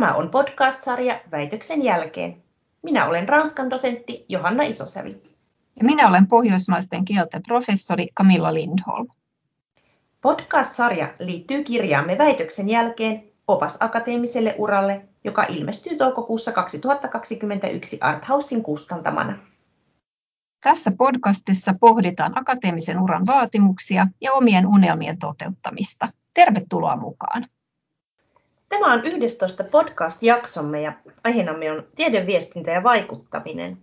Tämä on podcast-sarja Väitöksen jälkeen. Minä olen Ranskan dosentti Johanna Isosävi. Ja minä olen pohjoismaisten kielten professori Camilla Lindholm. Podcast-sarja liittyy kirjaamme Väitöksen jälkeen opas akateemiselle uralle, joka ilmestyy toukokuussa 2021 Arthausin kustantamana. Tässä podcastissa pohditaan akateemisen uran vaatimuksia ja omien unelmien toteuttamista. Tervetuloa mukaan! Tämä on 11 podcast-jaksomme ja aiheenamme on tiedeviestintä ja vaikuttaminen.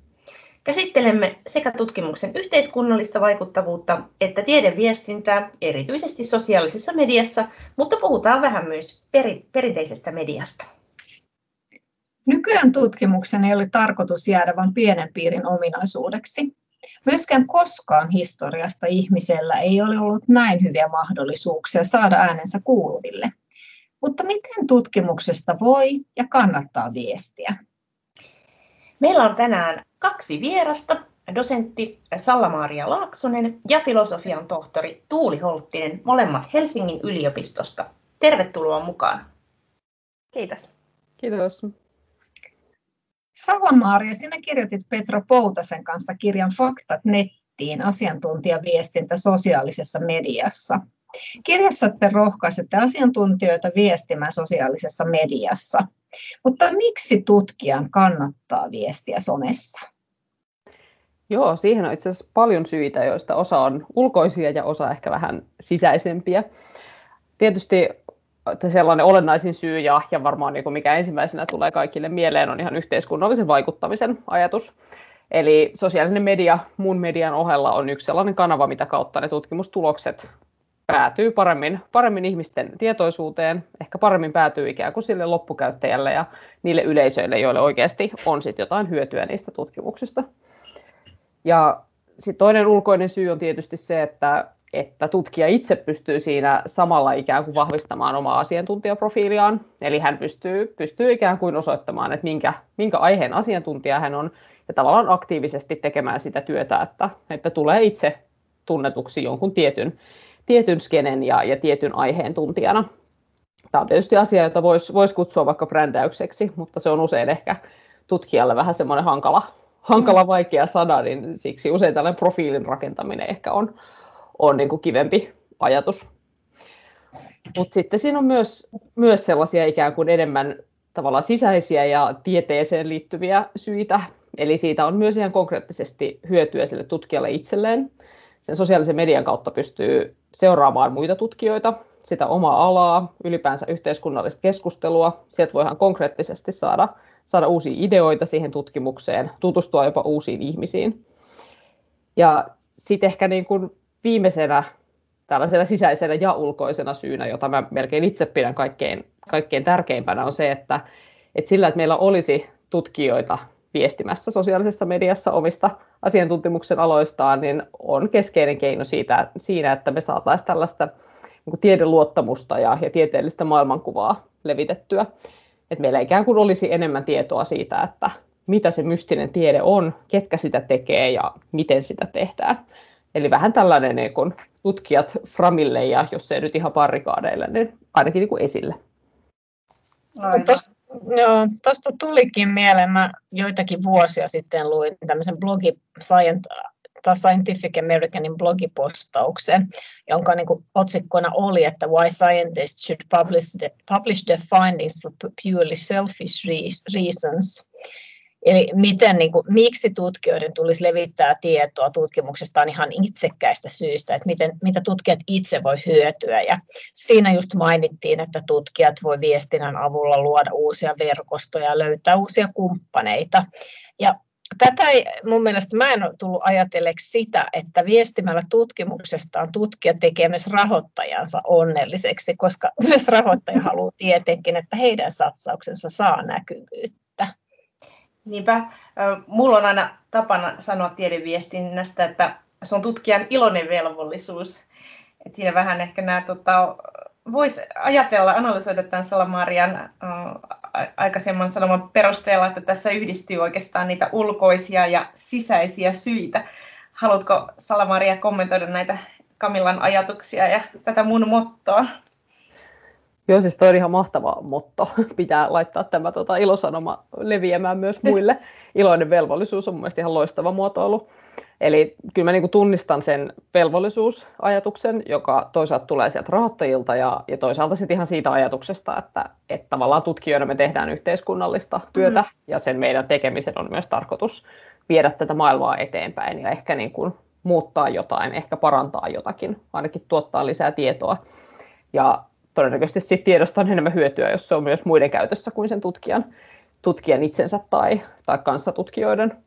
Käsittelemme sekä tutkimuksen yhteiskunnallista vaikuttavuutta että tiedeviestintää, erityisesti sosiaalisessa mediassa, mutta puhutaan vähän myös peri- perinteisestä mediasta. Nykyään tutkimuksen ei ole tarkoitus jäädä vain pienen piirin ominaisuudeksi. Myöskään koskaan historiasta ihmisellä ei ole ollut näin hyviä mahdollisuuksia saada äänensä kuuluville. Mutta miten tutkimuksesta voi ja kannattaa viestiä? Meillä on tänään kaksi vierasta, dosentti Salla-Maria Laaksonen ja filosofian tohtori Tuuli Holttinen, molemmat Helsingin yliopistosta. Tervetuloa mukaan. Kiitos. Kiitos. Salla-Maria, sinä kirjoitit Petro Poutasen kanssa kirjan Faktat nettiin, asiantuntijaviestintä sosiaalisessa mediassa. Kirjassa te rohkaisette asiantuntijoita viestimään sosiaalisessa mediassa. Mutta miksi tutkijan kannattaa viestiä somessa? Joo, siihen on itse asiassa paljon syitä, joista osa on ulkoisia ja osa ehkä vähän sisäisempiä. Tietysti sellainen olennaisin syy ja, ja varmaan niin kuin mikä ensimmäisenä tulee kaikille mieleen on ihan yhteiskunnallisen vaikuttamisen ajatus. Eli sosiaalinen media muun median ohella on yksi sellainen kanava, mitä kautta ne tutkimustulokset päätyy paremmin, paremmin ihmisten tietoisuuteen, ehkä paremmin päätyy ikään kuin sille loppukäyttäjälle ja niille yleisöille, joille oikeasti on sit jotain hyötyä niistä tutkimuksista. Ja sitten toinen ulkoinen syy on tietysti se, että, että tutkija itse pystyy siinä samalla ikään kuin vahvistamaan omaa asiantuntijaprofiiliaan. Eli hän pystyy, pystyy ikään kuin osoittamaan, että minkä, minkä aiheen asiantuntija hän on, ja tavallaan aktiivisesti tekemään sitä työtä, että, että tulee itse tunnetuksi jonkun tietyn, tietyn skenen ja, ja tietyn aiheen tuntijana. Tämä on tietysti asia, jota voisi vois kutsua vaikka brändäykseksi, mutta se on usein ehkä tutkijalle vähän semmoinen hankala, hankala vaikea sana, niin siksi usein tällainen profiilin rakentaminen ehkä on, on niin kuin kivempi ajatus. Mutta sitten siinä on myös, myös sellaisia ikään kuin enemmän tavallaan sisäisiä ja tieteeseen liittyviä syitä. Eli siitä on myös ihan konkreettisesti hyötyä sille tutkijalle itselleen. Sen sosiaalisen median kautta pystyy seuraamaan muita tutkijoita, sitä omaa alaa, ylipäänsä yhteiskunnallista keskustelua. Sieltä voidaan konkreettisesti saada saada uusia ideoita siihen tutkimukseen, tutustua jopa uusiin ihmisiin. Ja sitten ehkä niin kuin viimeisenä tällaisena sisäisenä ja ulkoisena syynä, jota mä melkein itse pidän kaikkein, kaikkein tärkeimpänä, on se, että, että sillä, että meillä olisi tutkijoita viestimässä sosiaalisessa mediassa omista asiantuntemuksen aloistaan, niin on keskeinen keino siitä, siinä, että me saataisiin tällaista niin tiedeluottamusta ja, ja tieteellistä maailmankuvaa levitettyä että meillä ikään kuin olisi enemmän tietoa siitä, että mitä se mystinen tiede on, ketkä sitä tekee ja miten sitä tehdään. Eli vähän tällainen niin kuin tutkijat framille ja jos ei nyt ihan parikaadeille, niin ainakin niin kuin esille. Tuosta tulikin mieleen, mä joitakin vuosia sitten luin tämmöisen blogi Scientific Americanin blogipostauksen, jonka niin kuin otsikkona oli, että Why Scientists Should Publish, the, publish Their Findings for Purely Selfish Reasons. Eli miten, niin kuin, miksi tutkijoiden tulisi levittää tietoa tutkimuksestaan ihan itsekkäistä syistä, että miten, mitä tutkijat itse voi hyötyä. Ja siinä just mainittiin, että tutkijat voi viestinnän avulla luoda uusia verkostoja ja löytää uusia kumppaneita. Ja tätä ei, mun mielestä mä en ole tullut ajatelleeksi sitä, että viestimällä tutkimuksestaan tutkija tekee myös rahoittajansa onnelliseksi, koska myös rahoittaja haluaa tietenkin, että heidän satsauksensa saa näkyvyyttä. Niinpä. Mulla on aina tapana sanoa tiedeviestinnästä, että se on tutkijan iloinen velvollisuus. Et siinä vähän ehkä nämä tota, voisi ajatella, analysoida tämän Salamarian aikaisemman sanoman perusteella, että tässä yhdistyy oikeastaan niitä ulkoisia ja sisäisiä syitä. Haluatko Salamaria kommentoida näitä Kamilan ajatuksia ja tätä mun mottoa? Joo, siis toi on ihan mahtava motto. Pitää laittaa tämä tota, ilosanoma leviämään myös muille. Iloinen velvollisuus on mielestäni ihan loistava muotoilu. Eli kyllä mä niin tunnistan sen velvollisuusajatuksen, joka toisaalta tulee sieltä rahoittajilta ja, ja toisaalta sitten ihan siitä ajatuksesta, että, että tavallaan tutkijoina me tehdään yhteiskunnallista työtä mm. ja sen meidän tekemisen on myös tarkoitus viedä tätä maailmaa eteenpäin ja ehkä niin kuin muuttaa jotain, ehkä parantaa jotakin, ainakin tuottaa lisää tietoa. Ja todennäköisesti sit tiedosta on enemmän hyötyä, jos se on myös muiden käytössä kuin sen tutkijan, tutkijan itsensä tai, tai kanssatutkijoiden.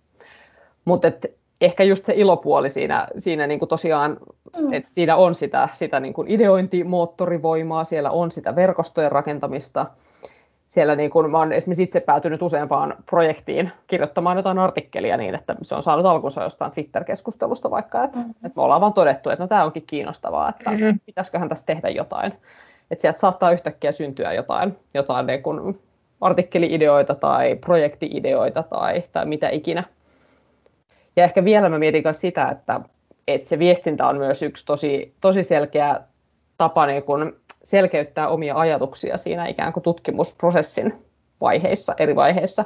Mutta ehkä just se ilopuoli siinä, siinä niin kuin tosiaan, mm. että siinä on sitä, sitä niin kuin ideointimoottorivoimaa, siellä on sitä verkostojen rakentamista, siellä niin kuin, mä olen esimerkiksi itse päätynyt useampaan projektiin kirjoittamaan jotain artikkelia niin, että se on saanut alkunsa jostain Twitter-keskustelusta vaikka, että, mm-hmm. että me ollaan vaan todettu, että no tämä onkin kiinnostavaa, että mm-hmm. pitäisiköhän tästä tehdä jotain. Että sieltä saattaa yhtäkkiä syntyä jotain, jotain niin kuin artikkeli-ideoita tai projekti-ideoita tai, tai mitä ikinä. Ja ehkä vielä mä mietin myös sitä, että, että se viestintä on myös yksi tosi, tosi selkeä tapa niin kun selkeyttää omia ajatuksia siinä ikään kuin tutkimusprosessin vaiheissa, eri vaiheissa.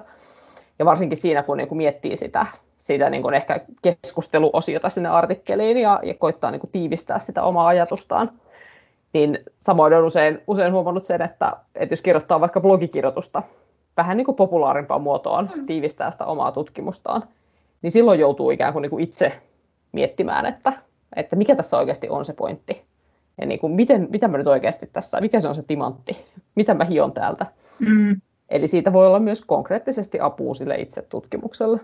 Ja varsinkin siinä, kun niin kuin miettii sitä, sitä niin kuin ehkä keskusteluosiota sinne artikkeliin ja, ja koittaa niin kuin tiivistää sitä omaa ajatustaan. Niin samoin on usein, usein huomannut sen, että, että jos kirjoittaa vaikka blogikirjoitusta vähän niin kuin populaarimpaan muotoon, mm. tiivistää sitä omaa tutkimustaan, niin silloin joutuu ikään kuin, niin kuin itse miettimään, että, että mikä tässä oikeasti on se pointti. Ja niin kuin, miten, mitä mä nyt oikeasti tässä, mikä se on se timantti, mitä mä hion täältä. Mm. Eli siitä voi olla myös konkreettisesti apua sille itse tutkimukselle.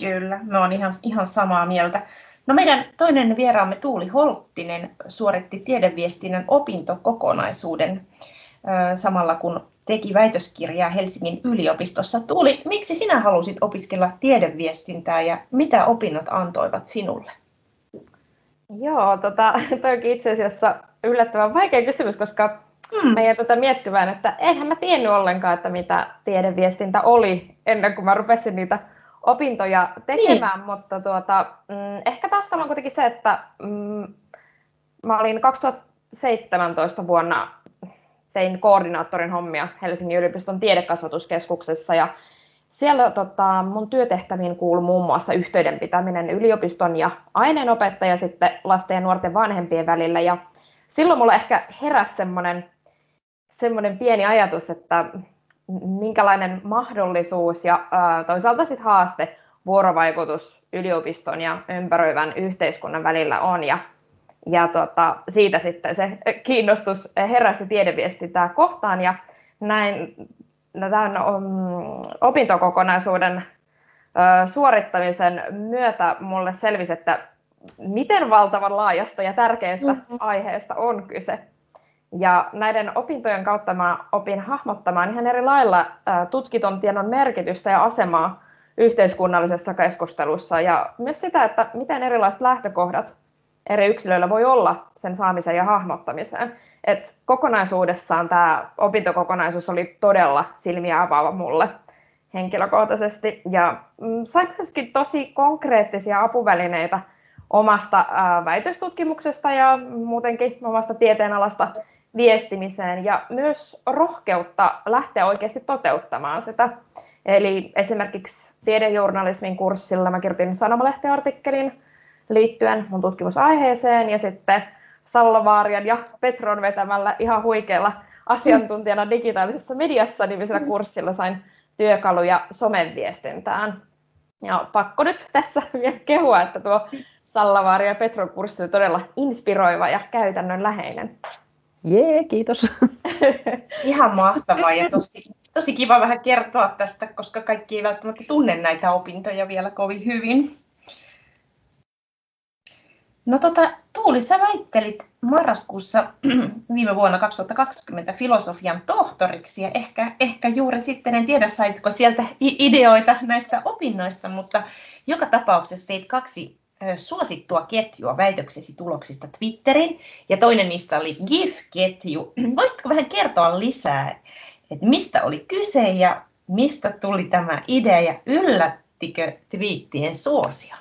Kyllä, me on ihan, ihan samaa mieltä. No meidän toinen vieraamme Tuuli Holttinen suoritti tiedeviestinnän opintokokonaisuuden samalla kun teki väitöskirjaa Helsingin yliopistossa. Tuuli, miksi sinä halusit opiskella tiedeviestintää ja mitä opinnot antoivat sinulle? Joo, tota, toikin itse asiassa yllättävän vaikea kysymys, koska hmm. mä jäin tota miettimään, että enhän mä tiennyt ollenkaan, että mitä tiedeviestintä oli ennen kuin mä rupesin niitä opintoja tekemään, niin. mutta tuota, mm, ehkä taustalla on kuitenkin se, että mm, mä olin 2017 vuonna tein koordinaattorin hommia Helsingin yliopiston tiedekasvatuskeskuksessa ja siellä tota, mun työtehtäviin kuuluu muun muassa yhteydenpitäminen yliopiston ja aineenopettaja sitten lasten ja nuorten vanhempien välillä. Ja silloin mulla ehkä heräsi semmoinen, semmoinen pieni ajatus, että minkälainen mahdollisuus ja toisaalta sitten haaste vuorovaikutus yliopiston ja ympäröivän yhteiskunnan välillä on. Ja ja tota, siitä sitten se kiinnostus heräsi tiedeviestintää kohtaan ja näin tämän um, opintokokonaisuuden suorittamisen myötä mulle selvisi, että miten valtavan laajasta ja tärkeästä mm-hmm. aiheesta on kyse. Ja näiden opintojen kautta mä opin hahmottamaan ihan eri lailla ä, tutkitun tiedon merkitystä ja asemaa yhteiskunnallisessa keskustelussa. Ja myös sitä, että miten erilaiset lähtökohdat eri yksilöillä voi olla sen saamiseen ja hahmottamiseen. Et kokonaisuudessaan tämä opintokokonaisuus oli todella silmiä avaava mulle henkilökohtaisesti. Ja mm, sain myöskin tosi konkreettisia apuvälineitä omasta väitöstutkimuksesta ja muutenkin omasta tieteenalasta viestimiseen ja myös rohkeutta lähteä oikeasti toteuttamaan sitä. Eli esimerkiksi tiedejournalismin kurssilla mä kirjoitin sanomalehtiartikkelin liittyen mun tutkimusaiheeseen ja sitten Sallovaarian ja Petron vetämällä ihan huikealla asiantuntijana digitaalisessa mediassa nimisellä kurssilla sain työkaluja someviestintään. Ja pakko nyt tässä vielä kehua, että tuo Sallavaari ja Petron kurssi oli todella inspiroiva ja käytännönläheinen. Jee, kiitos. Ihan mahtavaa ja tosi, tosi kiva vähän kertoa tästä, koska kaikki ei välttämättä tunne näitä opintoja vielä kovin hyvin. No tota, Tuuli, sä väittelit marraskuussa viime vuonna 2020 filosofian tohtoriksi ja ehkä, ehkä juuri sitten, en tiedä saitko sieltä ideoita näistä opinnoista, mutta joka tapauksessa teit kaksi suosittua ketjua väitöksesi tuloksista Twitterin ja toinen niistä oli GIF-ketju. Voisitko vähän kertoa lisää, että mistä oli kyse ja mistä tuli tämä idea ja yllättikö twiittien suosio?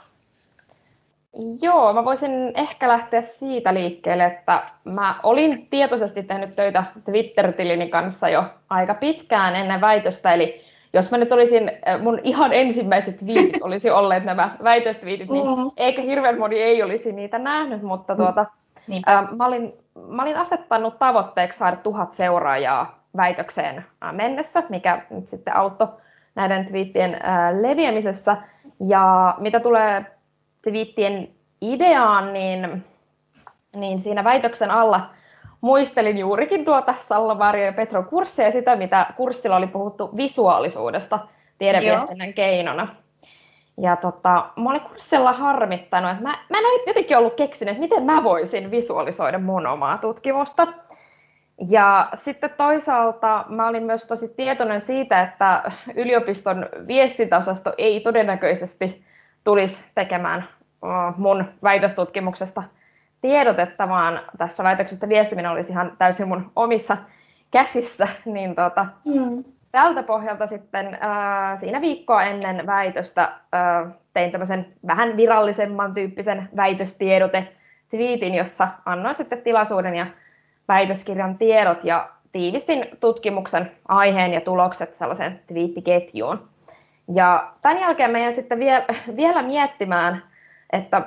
Joo, mä voisin ehkä lähteä siitä liikkeelle, että mä olin tietoisesti tehnyt töitä Twitter-tilini kanssa jo aika pitkään ennen väitöstä, eli jos mä nyt olisin, äh, mun ihan ensimmäiset viitit olisi olleet nämä väitöstviitit, niin mm. eikä hirveän moni ei olisi niitä nähnyt, mutta mm. tuota, mm. äh, mä, olin, mä olin asettanut tavoitteeksi saada tuhat seuraajaa väitökseen äh, mennessä, mikä nyt sitten auttoi näiden twiittien äh, leviämisessä. Ja mitä tulee twiittien ideaan, niin, niin siinä väitöksen alla muistelin juurikin tuota Salla ja Petro kurssia ja sitä, mitä kurssilla oli puhuttu visuaalisuudesta tiedeviestinnän keinona. Ja tota, mä olin kurssilla harmittanut, että mä, mä en ole jotenkin ollut keksinyt, että miten mä voisin visualisoida mun omaa tutkimusta. Ja sitten toisaalta mä olin myös tosi tietoinen siitä, että yliopiston viestintäosasto ei todennäköisesti tulisi tekemään mun väitöstutkimuksesta tiedotetta, vaan tästä väitöksestä viestiminen olisi ihan täysin mun omissa käsissä, niin tota, mm. tältä pohjalta sitten äh, siinä viikkoa ennen väitöstä äh, tein tämmöisen vähän virallisemman tyyppisen väitöstiedote twiitin, jossa annoin sitten tilaisuuden ja väitöskirjan tiedot ja tiivistin tutkimuksen aiheen ja tulokset sellaiseen twiittiketjuun. Ja tämän jälkeen meidän sitten vielä, vielä miettimään, että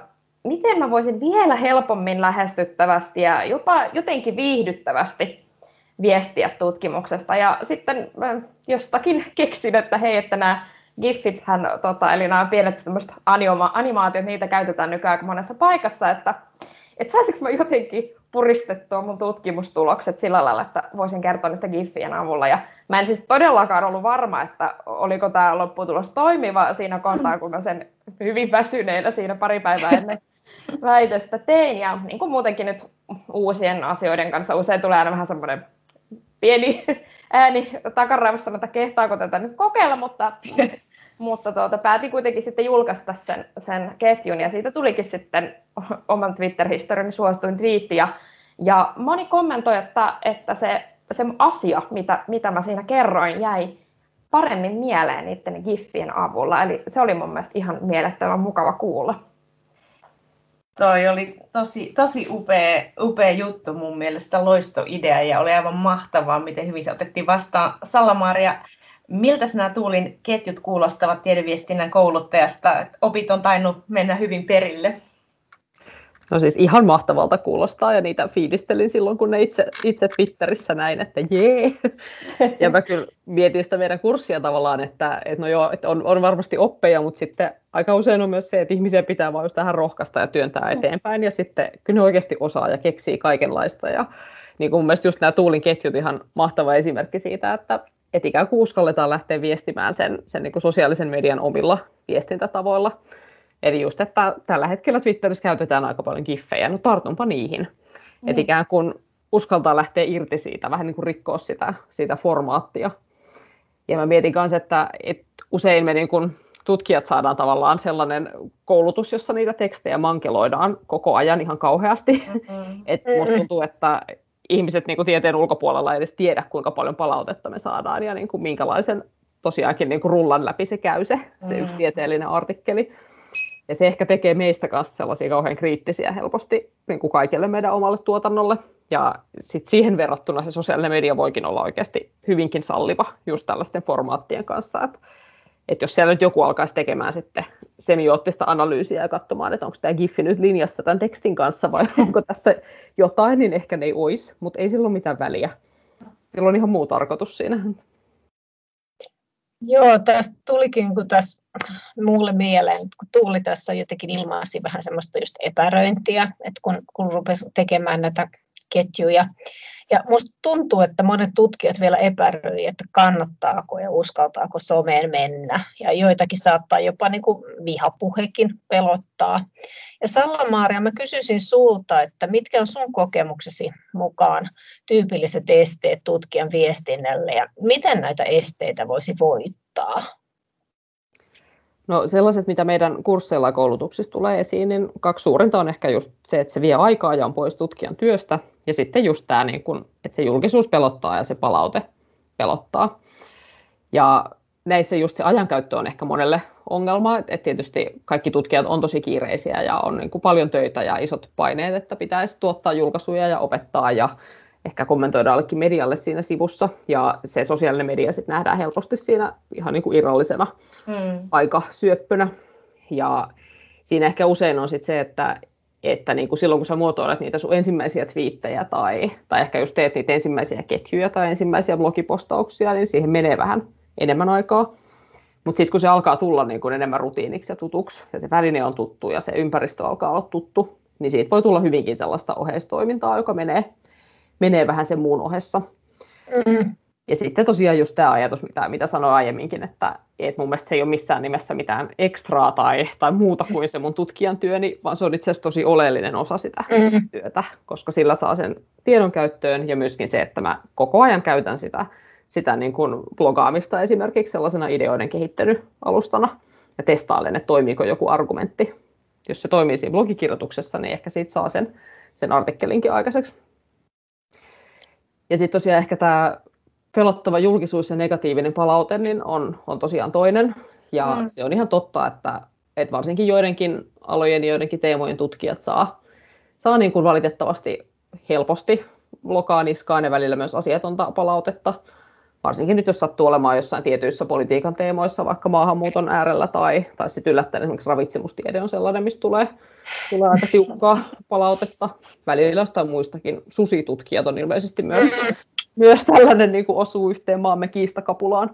miten mä voisin vielä helpommin lähestyttävästi ja jopa jotenkin viihdyttävästi viestiä tutkimuksesta. Ja sitten jostakin keksin, että hei, että nämä GIFit, hän, tota, eli nämä pienet anima- animaatiot, niitä käytetään nykyään monessa paikassa, että, että saisinko mä jotenkin puristettua mun tutkimustulokset sillä lailla, että voisin kertoa niistä GIFien avulla. Ja mä en siis todellakaan ollut varma, että oliko tämä lopputulos toimiva siinä kohtaa, kun mä sen hyvin väsyneenä siinä pari päivää ennen väitöstä tein. Ja niin kuin muutenkin nyt uusien asioiden kanssa usein tulee aina vähän semmoinen pieni ääni takaraivossa, että kehtaako tätä nyt kokeilla, mutta, mutta tuota, päätin kuitenkin sitten julkaista sen, sen ketjun ja siitä tulikin sitten oman Twitter-historian suosituin twiitti ja, ja moni kommentoi, että, että se, se asia, mitä, mitä mä siinä kerroin, jäi paremmin mieleen niiden giffien avulla. Eli se oli mun mielestä ihan mielettömän mukava kuulla. Toi oli tosi, tosi upea, upea juttu mun mielestä, loistoidea ja oli aivan mahtavaa, miten hyvin se otettiin vastaan. Salla-Maria, miltä nämä Tuulin ketjut kuulostavat tiedeviestinnän kouluttajasta? Opit on tainnut mennä hyvin perille. No siis ihan mahtavalta kuulostaa ja niitä fiilistelin silloin, kun ne itse, itse Twitterissä näin, että jee. Ja mä kyllä mietin sitä meidän kurssia tavallaan, että, että no joo, että on, on varmasti oppeja, mutta sitten aika usein on myös se, että ihmisiä pitää vaan just tähän rohkaista ja työntää eteenpäin ja sitten kyllä ne oikeasti osaa ja keksii kaikenlaista. Ja niin kuin mun mielestä just nämä Tuulin ketjut ihan mahtava esimerkki siitä, että, että ikään kuin uskalletaan lähteä viestimään sen, sen niin kuin sosiaalisen median omilla viestintätavoilla Eli just, että tällä hetkellä Twitterissä käytetään aika paljon giffejä, no tartunpa niihin. Mm. Että ikään kuin uskaltaa lähteä irti siitä, vähän niin kuin rikkoa sitä, sitä formaattia. Ja mä mietin myös, että, että usein me niin kuin tutkijat saadaan tavallaan sellainen koulutus, jossa niitä tekstejä mankeloidaan koko ajan ihan kauheasti. Mm-hmm. että musta tuntuu, että ihmiset niin kuin tieteen ulkopuolella ei edes tiedä, kuinka paljon palautetta me saadaan ja niin kuin minkälaisen tosiaankin niin kuin rullan läpi se käy se, se mm. yksi tieteellinen artikkeli. Ja se ehkä tekee meistä kanssa sellaisia kauhean kriittisiä helposti niin kuin kaikille meidän omalle tuotannolle. Ja sit siihen verrattuna se sosiaalinen media voikin olla oikeasti hyvinkin salliva just tällaisten formaattien kanssa. Että et jos siellä nyt joku alkaisi tekemään sitten semioottista analyysiä ja katsomaan, että onko tämä giffi nyt linjassa tämän tekstin kanssa vai onko tässä jotain, niin ehkä ne ei olisi, mutta ei sillä ole mitään väliä. Sillä on ihan muu tarkoitus siinä. Joo, tästä tulikin, kun tässä mulle mieleen, kun Tuuli tässä jotenkin ilmaisi vähän semmoista just epäröintiä, että kun, kun rupesi tekemään näitä ketjuja. Ja musta tuntuu, että monet tutkijat vielä epäröi, että kannattaako ja uskaltaako someen mennä. Ja joitakin saattaa jopa niin kuin vihapuhekin pelottaa. Ja Salla-Maaria, mä kysyisin sulta, että mitkä on sun kokemuksesi mukaan tyypilliset esteet tutkijan viestinnälle ja miten näitä esteitä voisi voittaa? No sellaiset, mitä meidän kursseilla ja koulutuksissa tulee esiin, niin kaksi suurinta on ehkä just se, että se vie aikaa ja on pois tutkijan työstä, ja sitten just tämä, niin kun, että se julkisuus pelottaa ja se palaute pelottaa. Ja näissä just se ajankäyttö on ehkä monelle ongelma, että tietysti kaikki tutkijat on tosi kiireisiä ja on niin kuin paljon töitä ja isot paineet, että pitäisi tuottaa julkaisuja ja opettaa ja ehkä kommentoida allekin medialle siinä sivussa, ja se sosiaalinen media sitten nähdään helposti siinä ihan niin kuin irrallisena mm. aikasyöppönä. Ja siinä ehkä usein on sitten se, että, että niin kuin silloin kun sä muotoilet niitä sun ensimmäisiä twiittejä tai, tai ehkä just teet niitä ensimmäisiä ketjuja tai ensimmäisiä blogipostauksia, niin siihen menee vähän enemmän aikaa. Mutta sitten kun se alkaa tulla niin kuin enemmän rutiiniksi ja tutuksi, ja se väline on tuttu ja se ympäristö alkaa olla tuttu, niin siitä voi tulla hyvinkin sellaista oheistoimintaa, joka menee menee vähän sen muun ohessa. Mm. Ja sitten tosiaan just tämä ajatus, mitä, mitä sanoin aiemminkin, että, että mun mielestä se ei ole missään nimessä mitään ekstraa tai, tai muuta kuin se mun tutkijan työni, vaan se on itse asiassa tosi oleellinen osa sitä mm. työtä, koska sillä saa sen tiedon käyttöön ja myöskin se, että mä koko ajan käytän sitä, sitä niin kuin blogaamista esimerkiksi sellaisena ideoiden kehittelyalustana ja testailen, että toimiiko joku argumentti. Jos se toimii siinä blogikirjoituksessa, niin ehkä siitä saa sen, sen artikkelinkin aikaiseksi. Ja sitten tosiaan ehkä tämä pelottava julkisuus ja negatiivinen palaute niin on, on tosiaan toinen. Ja mm. se on ihan totta, että, että varsinkin joidenkin alojen ja joidenkin teemojen tutkijat saa, saa niin kuin valitettavasti helposti lokaa niskaan ja välillä myös asiatonta palautetta. Varsinkin nyt, jos sattuu olemaan jossain tietyissä politiikan teemoissa, vaikka maahanmuuton äärellä tai, tai sitten yllättäen esimerkiksi ravitsemustiede on sellainen, mistä tulee, tulee aika tiukkaa palautetta. Välillä jostain muistakin susitutkijat on ilmeisesti myös, myös tällainen niin osuu yhteen maamme kiistakapulaan.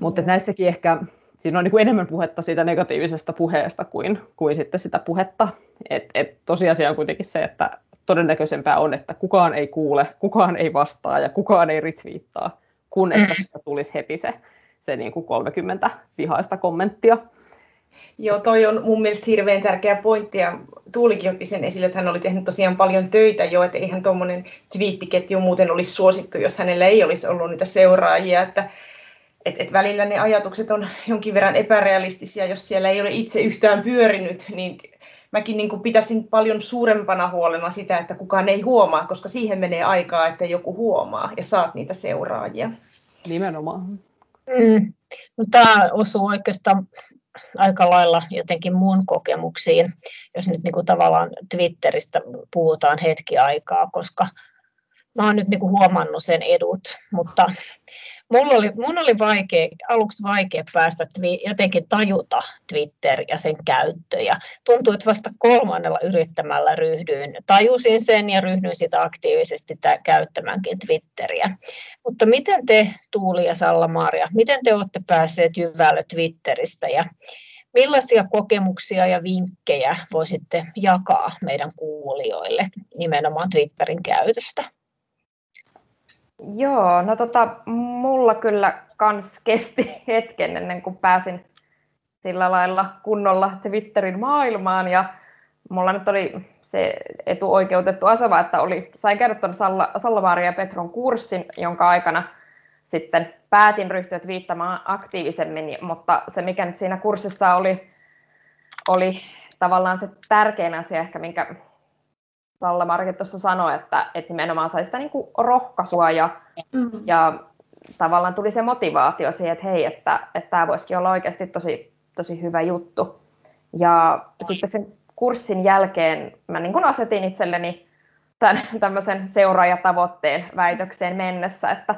Mutta näissäkin ehkä siinä on niin enemmän puhetta siitä negatiivisesta puheesta kuin, kuin sitten sitä puhetta. Et, et tosiasia on kuitenkin se, että todennäköisempää on, että kukaan ei kuule, kukaan ei vastaa ja kukaan ei retweettaa, kun että mm. tulisi heti se, se niin kuin 30 vihaista kommenttia. Joo, toi on mun mielestä hirveän tärkeä pointti ja Tuulikin otti sen esille, että hän oli tehnyt tosiaan paljon töitä jo, että eihän tuommoinen twiittiketju muuten olisi suosittu, jos hänellä ei olisi ollut niitä seuraajia, että et, et välillä ne ajatukset on jonkin verran epärealistisia, jos siellä ei ole itse yhtään pyörinyt, niin mäkin niin kuin pitäisin paljon suurempana huolena sitä, että kukaan ei huomaa, koska siihen menee aikaa, että joku huomaa ja saat niitä seuraajia. Nimenomaan. Mm. No, tämä osuu oikeastaan aika lailla jotenkin mun kokemuksiin, jos nyt niin kuin tavallaan Twitteristä puhutaan hetki aikaa, koska mä oon nyt niin kuin huomannut sen edut, mutta mulla oli, mun oli vaikea, aluksi vaikea päästä jotenkin tajuta Twitter ja sen käyttö. Ja tuntui, että vasta kolmannella yrittämällä ryhdyin, tajusin sen ja ryhdyin sitä aktiivisesti käyttämäänkin Twitteriä. Mutta miten te, Tuuli ja Salla-Maria, miten te olette päässeet jyvälle Twitteristä ja millaisia kokemuksia ja vinkkejä voisitte jakaa meidän kuulijoille nimenomaan Twitterin käytöstä? Joo, no tota, mulla kyllä kans kesti hetken ennen kuin pääsin sillä lailla kunnolla Twitterin maailmaan. Ja mulla nyt oli se etuoikeutettu asema, että oli, sain käydä tuon Salla, salla ja Petron kurssin, jonka aikana sitten päätin ryhtyä viittamaan aktiivisemmin, mutta se mikä nyt siinä kurssissa oli, oli tavallaan se tärkein asia ehkä, minkä Salla Marke tuossa sanoi, että, että nimenomaan sai sitä niin kuin rohkaisua ja, mm. ja tavallaan tuli se motivaatio siihen, että hei, että, että tämä voisikin olla oikeasti tosi, tosi hyvä juttu. Ja sitten sen kurssin jälkeen mä niin kuin asetin itselleni tämän, tämmöisen seuraajatavoitteen väitökseen mennessä, että,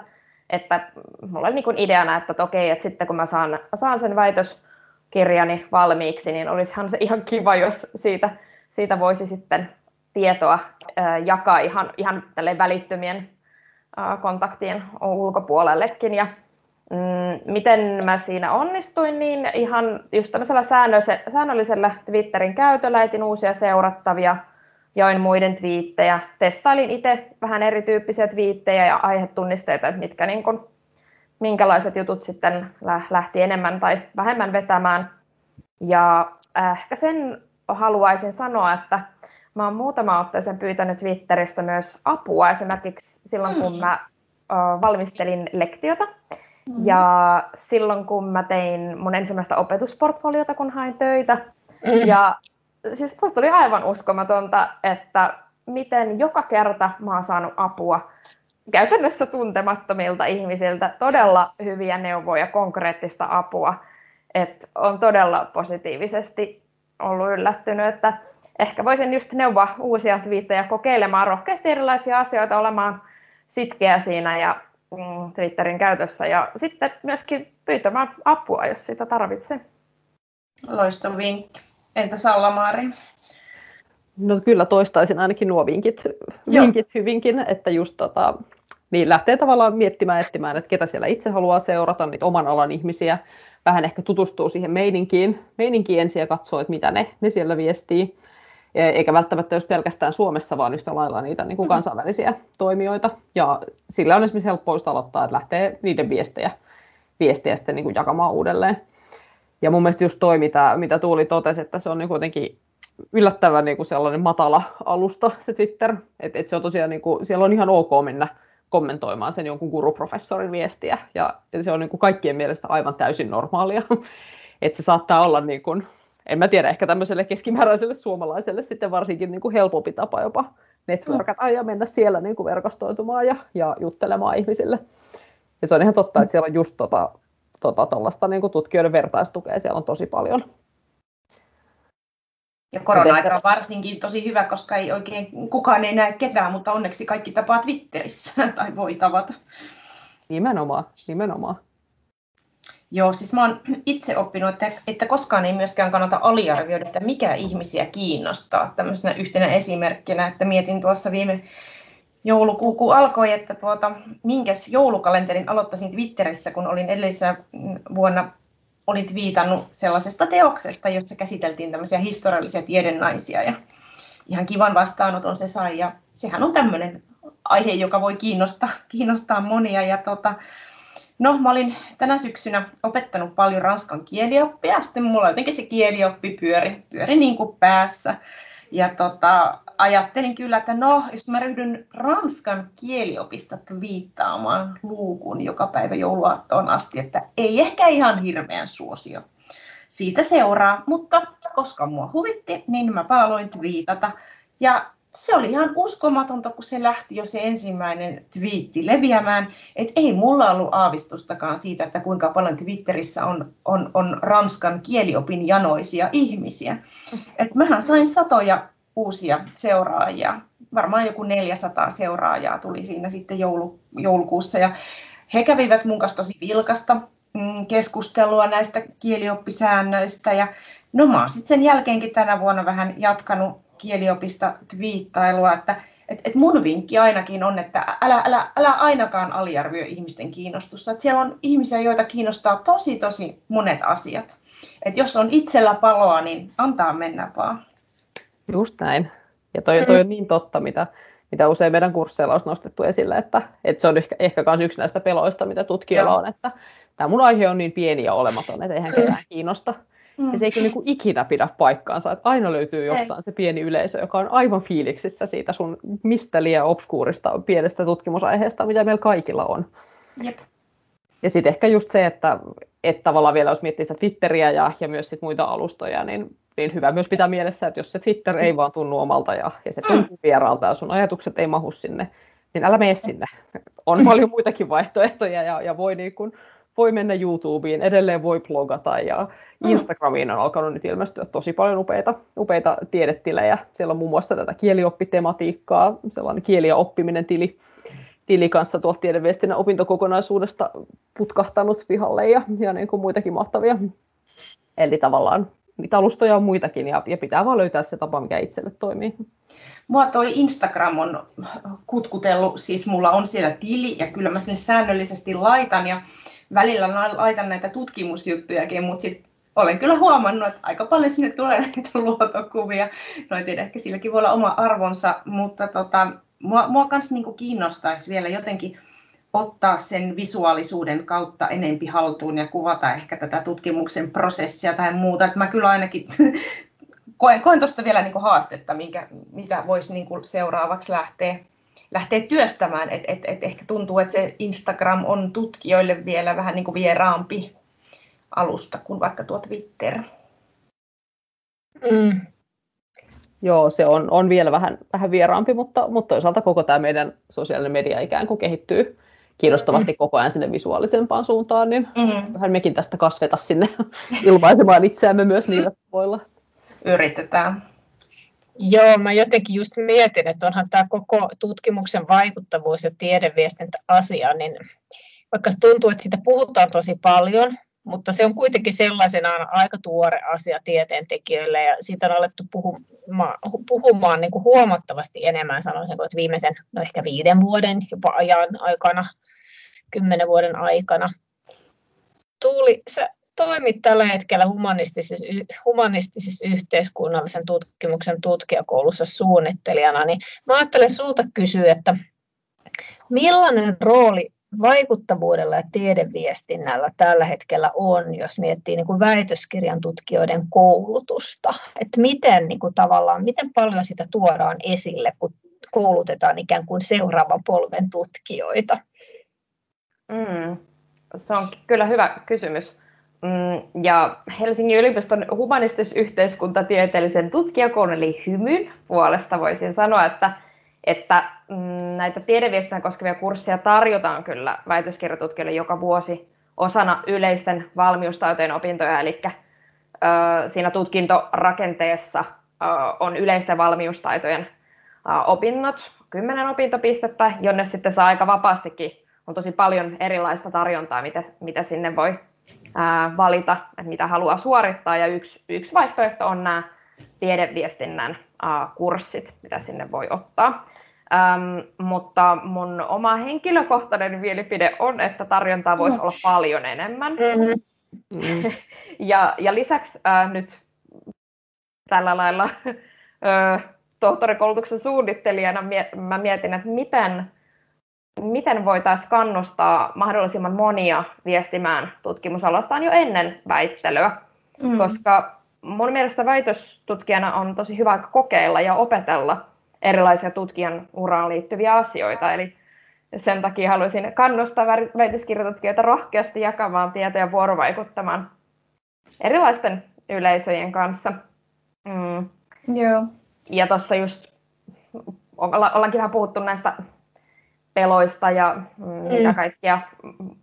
että mulla oli niin kuin ideana, että, että okei, että sitten kun mä saan, saan sen väitöskirjani valmiiksi, niin olisihan se ihan kiva, jos siitä, siitä voisi sitten tietoa jakaa ihan, ihan välittömien kontaktien ulkopuolellekin. Ja mm, miten mä siinä onnistuin, niin ihan just tämmöisellä säännöllisellä Twitterin käytöllä etin uusia seurattavia, join muiden twiittejä, testailin itse vähän erityyppisiä twiittejä ja aihetunnisteita, että mitkä niin kun, minkälaiset jutut sitten lähti enemmän tai vähemmän vetämään. Ja ehkä sen haluaisin sanoa, että Mä oon muutama otteeseen pyytänyt Twitteristä myös apua, esimerkiksi silloin kun mm. mä valmistelin lektiota. Mm. Ja silloin kun mä tein mun ensimmäistä opetusportfoliota, kun hain töitä. Mm. Ja siis musta oli aivan uskomatonta, että miten joka kerta mä oon saanut apua käytännössä tuntemattomilta ihmisiltä, todella hyviä neuvoja, konkreettista apua. että on todella positiivisesti ollut yllättynyt, että ehkä voisin just neuvoa uusia twiittejä kokeilemaan rohkeasti erilaisia asioita, olemaan sitkeä siinä ja mm, Twitterin käytössä ja sitten myöskin pyytämään apua, jos sitä tarvitsee. Loistava vinkki. Entä Sallamaari? No kyllä toistaisin ainakin nuo vinkit, vinkit hyvinkin, että just tota, niin lähtee tavallaan miettimään, etsimään, että ketä siellä itse haluaa seurata, niitä oman alan ihmisiä, vähän ehkä tutustuu siihen meininkiin, meininkiin ensin ja katsoo, että mitä ne, ne siellä viestii. E, eikä välttämättä jos pelkästään Suomessa, vaan yhtä lailla niitä niin kuin mm. kansainvälisiä toimijoita. Ja sillä on esimerkiksi helppo aloittaa, että lähtee niiden viestejä, viestejä sitten niin kuin jakamaan uudelleen. Ja mun mielestä just toi, mitä, mitä Tuuli totesi, että se on niin kuitenkin yllättävän niin kuin sellainen matala alusta se Twitter. Että et se on tosiaan, niin kuin, siellä on ihan ok mennä kommentoimaan sen jonkun guruprofessorin viestiä. Ja, ja se on niin kuin kaikkien mielestä aivan täysin normaalia. että se saattaa olla, niin kuin, en mä tiedä, ehkä tämmöiselle keskimääräiselle suomalaiselle sitten varsinkin niin kuin helpompi tapa jopa networkata ja mennä siellä niin kuin verkostoitumaan ja, ja juttelemaan ihmisille. Ja se on ihan totta, että siellä on just tota, tota, niin kuin tutkijoiden vertaistukea siellä on tosi paljon. Ja korona-aika on varsinkin tosi hyvä, koska ei oikein kukaan ei näe ketään, mutta onneksi kaikki tapaa Twitterissä tai voi tavata. Nimenomaan, nimenomaan. Joo, siis mä oon itse oppinut, että, että koskaan ei myöskään kannata aliarvioida, että mikä ihmisiä kiinnostaa. Tämmöisenä yhtenä esimerkkinä, että mietin tuossa viime joulukuu, kun alkoi, että tuota, minkäs joulukalenterin aloittaisin Twitterissä, kun olin edellisenä vuonna olit viitannut sellaisesta teoksesta, jossa käsiteltiin tämmöisiä historiallisia tiedennaisia ja ihan kivan vastaanoton se sai ja sehän on tämmöinen aihe, joka voi kiinnostaa, kiinnostaa monia ja tota, no mä olin tänä syksynä opettanut paljon ranskan kielioppia, sitten mulla jotenkin se kielioppi pyöri, pyöri niin kuin päässä. Ja tota, ajattelin kyllä, että no, jos mä ryhdyn ranskan kieliopista viittaamaan luukun joka päivä jouluaattoon asti, että ei ehkä ihan hirveän suosio. Siitä seuraa, mutta koska mua huvitti, niin mä aloin viitata. Ja se oli ihan uskomatonta, kun se lähti jo se ensimmäinen twiitti leviämään, että ei mulla ollut aavistustakaan siitä, että kuinka paljon Twitterissä on, on, on ranskan kieliopin janoisia ihmisiä. Et mähän sain satoja uusia seuraajia. Varmaan joku 400 seuraajaa tuli siinä sitten joulu, joulukuussa. Ja he kävivät mun kanssa tosi vilkasta mm, keskustelua näistä kielioppisäännöistä. Ja no mä oon sitten sen jälkeenkin tänä vuonna vähän jatkanut kieliopista twiittailua, että et, et mun vinkki ainakin on, että älä, älä, älä ainakaan aliarvioi ihmisten kiinnostusta. Et siellä on ihmisiä, joita kiinnostaa tosi tosi monet asiat. Et jos on itsellä paloa, niin antaa mennä vaan. Just näin. Ja toi, toi on niin totta, mitä, mitä usein meidän kursseilla on nostettu esille, että, että se on ehkä, ehkä myös yksi näistä peloista, mitä tutkijoilla Joo. on, että tämä mun aihe on niin pieni ja olematon, että eihän ketään kiinnosta. Mm. Ja se ei kyllä niin ikinä pidä paikkaansa, että aina löytyy jostain ei. se pieni yleisö, joka on aivan fiiliksissä siitä sun mistä liian obskuurista pienestä tutkimusaiheesta, mitä meillä kaikilla on. Jep. Ja sitten ehkä just se, että, että tavallaan vielä jos miettii sitä Twitteriä ja, ja myös sit muita alustoja, niin niin hyvä myös pitää mielessä, että jos se Twitter ei vaan tunnu omalta ja, ja se tuntuu vieraalta ja sun ajatukset ei mahu sinne, niin älä mene sinne. On paljon muitakin vaihtoehtoja ja, ja voi, niin kun, voi mennä YouTubeen, edelleen voi blogata ja Instagramiin on alkanut nyt ilmestyä tosi paljon upeita, upeita tiedetilejä. Siellä on muun muassa tätä kielioppitematiikkaa, sellainen kieli- ja oppiminen tili, tili kanssa tuolta tiedeviestinnän opintokokonaisuudesta putkahtanut pihalle ja, ja niin kuin muitakin mahtavia. Eli tavallaan niitä alustoja on muitakin ja, ja pitää vaan löytää se tapa, mikä itselle toimii. Mua toi Instagram on kutkutellut, siis mulla on siellä tili ja kyllä mä sinne säännöllisesti laitan ja välillä laitan näitä tutkimusjuttujakin, mutta sitten olen kyllä huomannut, että aika paljon sinne tulee näitä luotokuvia. No en tiedä, ehkä silläkin voi olla oma arvonsa, mutta tota, mua, mua kanssa niinku kiinnostaisi vielä jotenkin ottaa sen visuaalisuuden kautta enempi haltuun ja kuvata ehkä tätä tutkimuksen prosessia tai muuta. Että mä kyllä ainakin koen, koen tuosta vielä niin kuin haastetta, minkä, mitä voisi niin kuin seuraavaksi lähteä, lähteä työstämään. Et, et, et ehkä tuntuu, että se Instagram on tutkijoille vielä vähän niin kuin vieraampi alusta kuin vaikka tuo Twitter. Mm. Joo, se on, on vielä vähän, vähän vieraampi, mutta, mutta toisaalta koko tämä meidän sosiaalinen media ikään kuin kehittyy, kiinnostavasti mm. koko ajan sinne visuaalisempaan suuntaan, niin mm. vähän mekin tästä kasveta sinne ilmaisemaan itseämme myös niillä tavoilla. Yritetään. Joo, mä jotenkin just mietin, että onhan tämä koko tutkimuksen vaikuttavuus ja tiedeviestintä asia, niin vaikka tuntuu, että siitä puhutaan tosi paljon, mutta se on kuitenkin sellaisenaan aika tuore asia tieteentekijöille ja siitä on alettu puhumaan, puhumaan niin kuin huomattavasti enemmän, sanoisin, että viimeisen no ehkä viiden vuoden jopa ajan aikana, kymmenen vuoden aikana. Tuuli, sä toimit tällä hetkellä humanistisessa, humanistisessa yhteiskunnallisen tutkimuksen tutkijakoulussa suunnittelijana, niin mä ajattelen sulta kysyä, että millainen rooli vaikuttavuudella ja tiedeviestinnällä tällä hetkellä on, jos miettii niin kuin väitöskirjan tutkijoiden koulutusta. Että miten, niin kuin tavallaan, miten paljon sitä tuodaan esille, kun koulutetaan ikään kuin seuraavan polven tutkijoita? Mm, se on kyllä hyvä kysymys. Mm, ja Helsingin yliopiston humanistis-yhteiskuntatieteellisen tutkijakoulun eli HYMYn puolesta voisin sanoa, että että mm, näitä tiedeviestinnän koskevia kursseja tarjotaan kyllä väitöskirjatutkijoille joka vuosi osana yleisten valmiustaitojen opintoja, eli siinä tutkintorakenteessa on yleisten valmiustaitojen opinnot, kymmenen opintopistettä, jonne sitten saa aika vapaastikin, on tosi paljon erilaista tarjontaa, mitä, mitä sinne voi valita, että mitä haluaa suorittaa, ja yksi, yksi vaihtoehto on nämä tiedeviestinnän kurssit, mitä sinne voi ottaa. Ähm, mutta mun oma henkilökohtainen mielipide on, että tarjontaa voisi olla paljon enemmän. Mm-hmm. ja, ja lisäksi äh, nyt tällä lailla äh, tohtorikoulutuksen suunnittelijana mä mietin, että miten, miten voitaisiin kannustaa mahdollisimman monia viestimään tutkimusalastaan jo ennen väittelyä, mm. koska mun mielestä väitöstutkijana on tosi hyvä kokeilla ja opetella erilaisia tutkijan uraan liittyviä asioita. Eli sen takia haluaisin kannustaa väitöskirjatutkijoita rohkeasti jakamaan tietoja ja vuorovaikuttamaan erilaisten yleisöjen kanssa. Mm. Joo. Ja tuossa just ollaankin vähän puhuttu näistä peloista ja mm. mitä kaikkea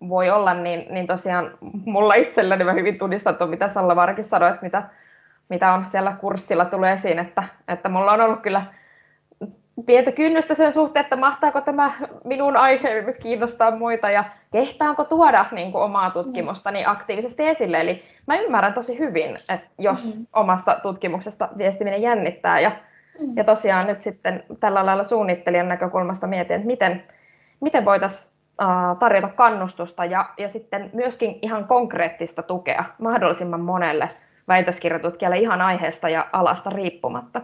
voi olla, niin, niin tosiaan mulla itselläni mä hyvin tunnistan tuon, mitä Salla Varkin sanoi, että mitä mitä on siellä kurssilla tullut esiin, että, että mulla on ollut kyllä pientä kynnystä sen suhteen, että mahtaako tämä minun aihe nyt kiinnostaa muita ja kehtaanko tuoda niin kuin, omaa tutkimustani aktiivisesti esille. Eli mä ymmärrän tosi hyvin, että jos mm-hmm. omasta tutkimuksesta viestiminen jännittää ja, mm-hmm. ja tosiaan nyt sitten tällä lailla suunnittelijan näkökulmasta mietin, että miten, miten voitaisiin tarjota kannustusta ja, ja sitten myöskin ihan konkreettista tukea mahdollisimman monelle väitöskirjatutkijalle ihan aiheesta ja alasta riippumatta.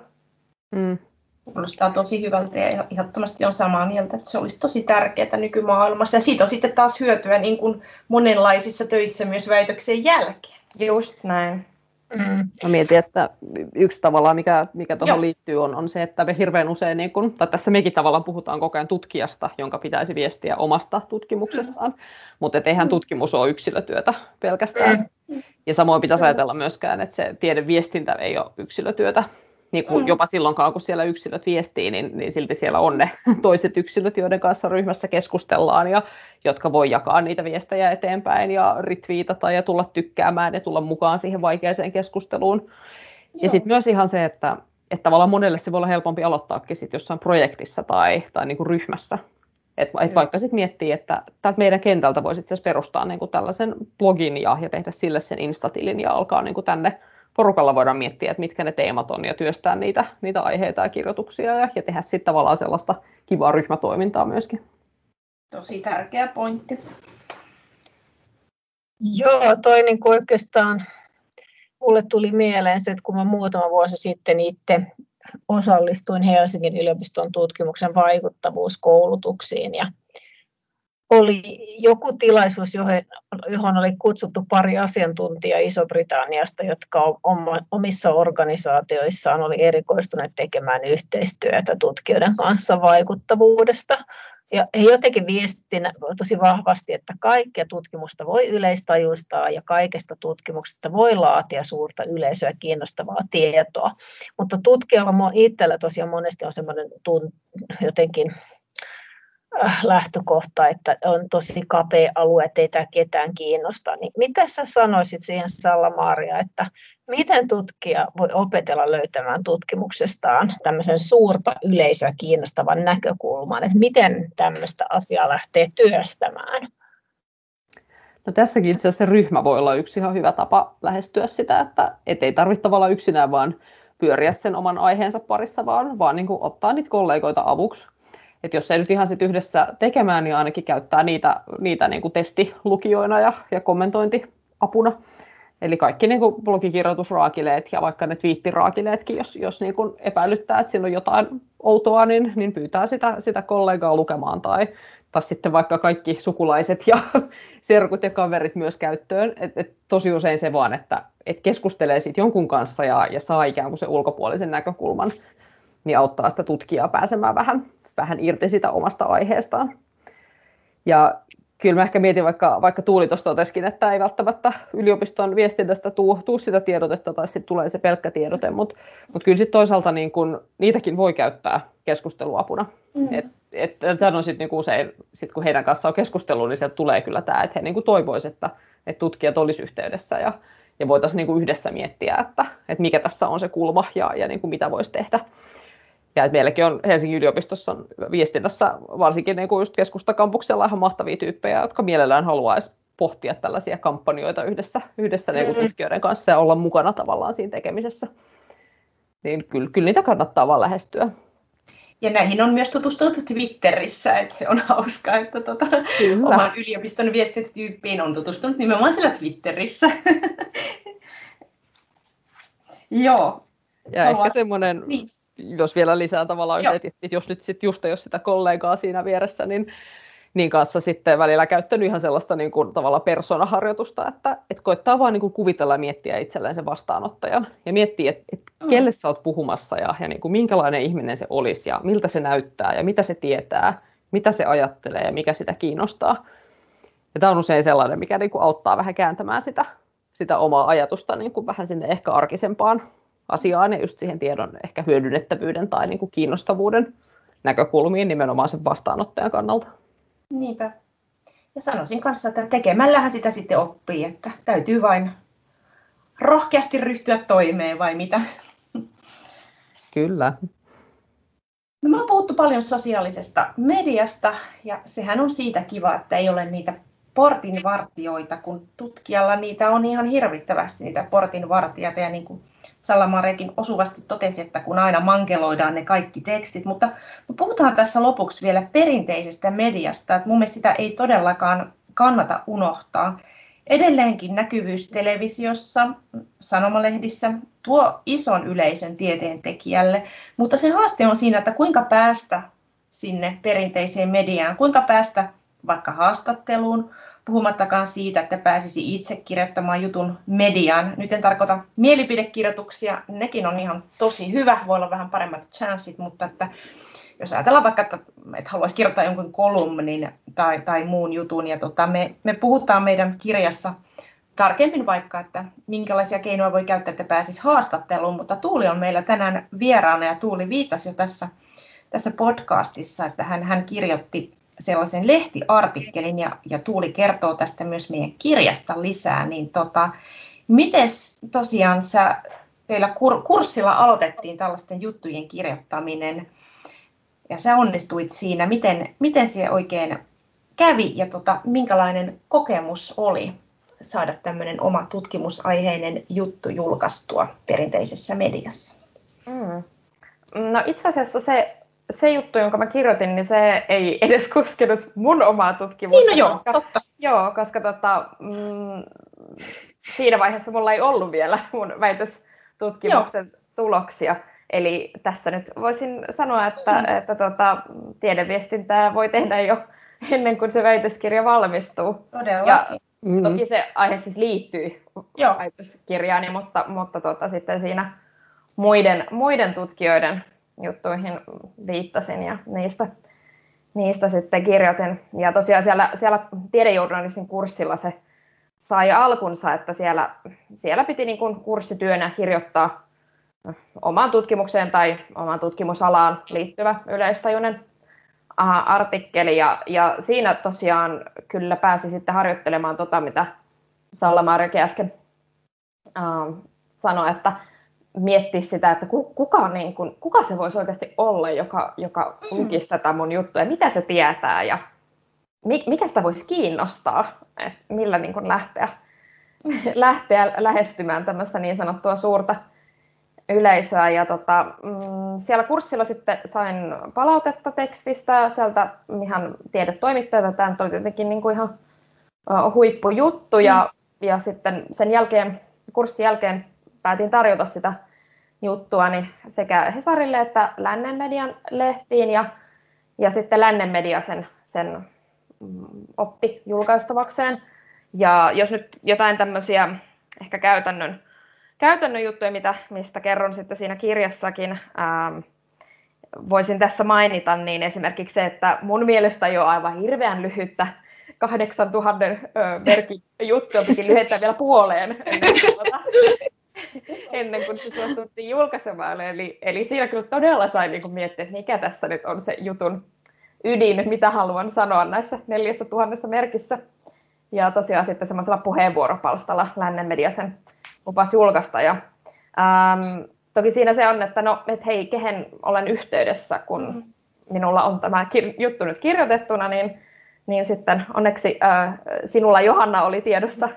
Mm. Kuulostaa tosi hyvältä ja ehdottomasti on samaa mieltä, että se olisi tosi tärkeää nykymaailmassa. Ja siitä on sitten taas hyötyä niin kuin monenlaisissa töissä myös väitöksen jälkeen. Just näin. Mm. Mä mietin, että yksi tavalla, mikä, mikä tuohon liittyy, on, on se, että me hirveän usein, niin kun, tai tässä mekin tavallaan puhutaan koko ajan tutkijasta, jonka pitäisi viestiä omasta tutkimuksestaan, mm. mutta eihän tutkimus ole yksilötyötä pelkästään. Mm. Ja samoin pitäisi ajatella myöskään, että se tiedeviestintä ei ole yksilötyötä, niin kuin mm. jopa silloinkaan, kun siellä yksilöt viestii, niin, niin silti siellä on ne toiset yksilöt, joiden kanssa ryhmässä keskustellaan ja jotka voi jakaa niitä viestejä eteenpäin ja ritviitata ja tulla tykkäämään ja tulla mukaan siihen vaikeaseen keskusteluun. Joo. Ja sitten myös ihan se, että, että tavallaan monelle se voi olla helpompi aloittaakin sit jossain projektissa tai, tai niin kuin ryhmässä. Et, et vaikka sitten miettii, että täältä meidän kentältä voisi perustaa niin kuin tällaisen blogin ja, ja tehdä sille sen instatilin ja alkaa niin kuin tänne porukalla voidaan miettiä, että mitkä ne teemat on ja työstää niitä, niitä aiheita ja kirjoituksia ja, ja tehdä sitten tavallaan sellaista kivaa ryhmätoimintaa myöskin. Tosi tärkeä pointti. Joo, toi niin kuin oikeastaan mulle tuli mieleen se, että kun mä muutama vuosi sitten itse osallistuin Helsingin yliopiston tutkimuksen vaikuttavuuskoulutuksiin ja oli joku tilaisuus, johon, oli kutsuttu pari asiantuntijaa Iso-Britanniasta, jotka omissa organisaatioissaan oli erikoistuneet tekemään yhteistyötä tutkijoiden kanssa vaikuttavuudesta. Ja he jotenkin viestin tosi vahvasti, että kaikkea tutkimusta voi yleistajuistaa ja kaikesta tutkimuksesta voi laatia suurta yleisöä kiinnostavaa tietoa. Mutta tutkijalla itsellä tosiaan monesti on semmoinen jotenkin lähtökohta, että on tosi kapea alue, että ei tämä ketään kiinnosta. Niin mitä sä sanoisit siihen Salla-Maaria, että miten tutkija voi opetella löytämään tutkimuksestaan tämmöisen suurta yleisöä kiinnostavan näkökulman, että miten tämmöistä asiaa lähtee työstämään? No tässäkin itse asiassa ryhmä voi olla yksi ihan hyvä tapa lähestyä sitä, että et ei tarvitse tavallaan yksinään vaan pyöriä sen oman aiheensa parissa, vaan, vaan niin kuin ottaa niitä kollegoita avuksi. Et jos ei nyt ihan sit yhdessä tekemään, niin ainakin käyttää niitä, niitä niin kuin testilukijoina ja, ja kommentointiapuna. Eli kaikki niin kuin blogikirjoitusraakileet ja vaikka ne twiittiraakileetkin, jos, jos niin kuin epäilyttää, että siinä on jotain outoa, niin, niin pyytää sitä, sitä kollegaa lukemaan tai, tai sitten vaikka kaikki sukulaiset ja serkut ja kaverit myös käyttöön. Et, et tosi usein se vaan, että et keskustelee siitä jonkun kanssa ja, ja saa ikään kuin se ulkopuolisen näkökulman, niin auttaa sitä tutkijaa pääsemään vähän, vähän irti sitä omasta aiheestaan. Ja kyllä mä ehkä mietin, vaikka, vaikka Tuuli tuossa totesikin, että ei välttämättä yliopiston viestinnästä tuu, tuu sitä tiedotetta tai sitten tulee se pelkkä tiedote, mutta mut kyllä sitten toisaalta niin kun, niitäkin voi käyttää keskusteluapuna. Mm. Et, et, on sitten niinku usein, sit kun heidän kanssaan on keskustelu, niin sieltä tulee kyllä tämä, että he niinku toivoisivat, että, että tutkijat olisi yhteydessä ja, ja voitaisiin niinku yhdessä miettiä, että, että mikä tässä on se kulma ja, ja niinku mitä voisi tehdä. Ja että meilläkin on Helsingin yliopistossa viestinnässä, varsinkin niin kuin just keskustakampuksella ihan mahtavia tyyppejä, jotka mielellään haluaisi pohtia tällaisia kampanjoita yhdessä, yhdessä niin mm-hmm. tutkijoiden kanssa ja olla mukana tavallaan siinä tekemisessä. Niin kyllä, kyllä niitä kannattaa vaan lähestyä. Ja näihin on myös tutustunut Twitterissä, että se on hauskaa, että tuota, oman yliopiston viestintätyyppiin on tutustunut nimenomaan siellä Twitterissä. Joo. Ja Haluat... ehkä semmoinen, niin jos vielä lisää tavallaan yhdet, että jos nyt sit just jos sitä kollegaa siinä vieressä, niin, niin kanssa sitten välillä käyttänyt ihan sellaista niin kuin, tavallaan persoonaharjoitusta, että, että koittaa vaan niin kuin kuvitella ja miettiä itselleen sen vastaanottajan ja miettiä, että, että mm. kelle sä oot puhumassa ja, ja niin kuin, minkälainen ihminen se olisi ja miltä se näyttää ja mitä se tietää, mitä se ajattelee ja mikä sitä kiinnostaa. Ja tämä on usein sellainen, mikä niin kuin, auttaa vähän kääntämään sitä, sitä omaa ajatusta niin kuin vähän sinne ehkä arkisempaan asiaan ja just siihen tiedon ehkä hyödynnettävyyden tai niin kuin kiinnostavuuden näkökulmiin nimenomaan sen vastaanottajan kannalta. Niinpä. Ja sanoisin kanssa, että tekemällähän sitä sitten oppii, että täytyy vain rohkeasti ryhtyä toimeen vai mitä? Kyllä. No, me on puhuttu paljon sosiaalisesta mediasta ja sehän on siitä kiva, että ei ole niitä portinvartijoita, kun tutkijalla niitä on ihan hirvittävästi, niitä portinvartijoita. Ja niin kuin Salamarekin osuvasti totesi, että kun aina mankeloidaan ne kaikki tekstit, mutta, puhutaan tässä lopuksi vielä perinteisestä mediasta, että mun mielestä sitä ei todellakaan kannata unohtaa. Edelleenkin näkyvyys televisiossa, sanomalehdissä tuo ison yleisön tieteentekijälle, mutta se haaste on siinä, että kuinka päästä sinne perinteiseen mediaan, kuinka päästä vaikka haastatteluun, puhumattakaan siitä, että pääsisi itse kirjoittamaan jutun mediaan. Nyt en tarkoita mielipidekirjoituksia, nekin on ihan tosi hyvä, voi olla vähän paremmat chanssit, mutta että jos ajatellaan vaikka, että, että haluaisi kirjoittaa jonkun kolumnin tai, tai muun jutun, ja tota, me, me puhutaan meidän kirjassa tarkemmin vaikka, että minkälaisia keinoja voi käyttää, että pääsisi haastatteluun, mutta Tuuli on meillä tänään vieraana, ja Tuuli viittasi jo tässä, tässä podcastissa, että hän, hän kirjoitti sellaisen lehtiartikkelin ja, ja Tuuli kertoo tästä myös meidän kirjasta lisää, niin tota, miten tosiaan sä, teillä kur, kurssilla aloitettiin tällaisten juttujen kirjoittaminen ja sä onnistuit siinä, miten, miten se oikein kävi ja tota, minkälainen kokemus oli saada tämmöinen oma tutkimusaiheinen juttu julkaistua perinteisessä mediassa? Mm. No itse asiassa se se juttu, jonka mä kirjoitin, niin se ei edes koskenut mun omaa tutkimusta. Niin, no joo, koska, totta. Joo, koska tota, mm, siinä vaiheessa mulla ei ollut vielä mun väitöstutkimuksen joo. tuloksia. Eli tässä nyt voisin sanoa, että, mm. että tota, tiedeviestintää voi tehdä jo ennen kuin se väitöskirja valmistuu. Todella. Ja mm. toki se aihe siis liittyy Joo. väitöskirjaani, mutta, mutta tota, sitten siinä muiden, muiden tutkijoiden juttuihin viittasin ja niistä, niistä sitten kirjoitin. Ja tosiaan siellä, siellä tiedejournalistin kurssilla se sai alkunsa, että siellä, siellä piti niin kuin kurssityönä kirjoittaa omaan tutkimukseen tai omaan tutkimusalaan liittyvä yleistajuinen artikkeli ja, ja siinä tosiaan kyllä pääsi sitten harjoittelemaan tota, mitä Salla Marjakin äsken uh, sanoi, että miettiä sitä, että kuka, niin kun, kuka se voisi oikeasti olla, joka, joka mm. lukisi tätä mun juttua ja mitä se tietää ja mikä sitä voisi kiinnostaa, että millä niin kun lähteä, lähteä lähestymään tämmöistä niin sanottua suurta yleisöä. Ja tota, mm, siellä kurssilla sitten sain palautetta tekstistä sieltä ihan tiedetoimittajalta. Tämä oli tietenkin niin kuin ihan huippujuttu. Ja, mm. ja sitten sen jälkeen, kurssin jälkeen päätin tarjota sitä juttua niin sekä Hesarille että Lännen median lehtiin. Ja, ja sitten Lännen media sen, sen mm, otti julkaistavakseen. Ja jos nyt jotain tämmöisiä ehkä käytännön käytännön juttuja, mitä, mistä kerron sitten siinä kirjassakin, ähm, voisin tässä mainita, niin esimerkiksi se, että mun mielestä ole aivan hirveän lyhyttä 8000 merkin juttua piti lyhentää vielä puoleen ennen, kuin se suostuttiin julkaisemaan. Eli, eli siinä kyllä todella sai niin miettiä, että mikä tässä nyt on se jutun ydin, mitä haluan sanoa näissä neljässä tuhannessa merkissä. Ja tosiaan sitten semmoisella puheenvuoropalstalla Lännen media sen lupas julkaista. Ja, ähm, toki siinä se on, että no, et hei, kehen olen yhteydessä, kun mm. minulla on tämä kir- juttu nyt kirjoitettuna, niin, niin sitten onneksi äh, sinulla Johanna oli tiedossa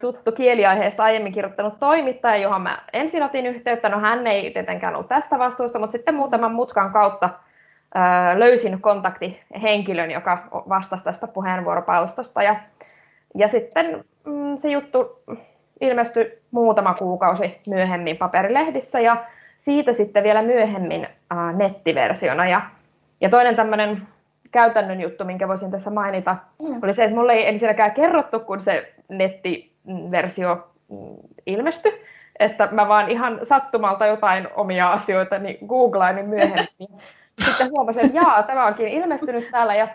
tuttu kieliaiheesta aiemmin kirjoittanut toimittaja, johon mä ensin otin yhteyttä. No hän ei tietenkään ollut tästä vastuusta, mutta sitten muutaman mutkan kautta äh, löysin kontaktihenkilön, joka vastasi tästä puheenvuoropalstosta. Ja, ja sitten mm, se juttu ilmestyi muutama kuukausi myöhemmin paperilehdissä ja siitä sitten vielä myöhemmin äh, nettiversiona. Ja, ja toinen tämmöinen käytännön juttu, minkä voisin tässä mainita, mm. oli se, että mulle ei ensinnäkään kerrottu, kun se nettiversio mm, ilmestyi, että mä vaan ihan sattumalta jotain omia asioita niin googlailin myöhemmin. Sitten huomasin, että jaa, tämä onkin ilmestynyt täällä ja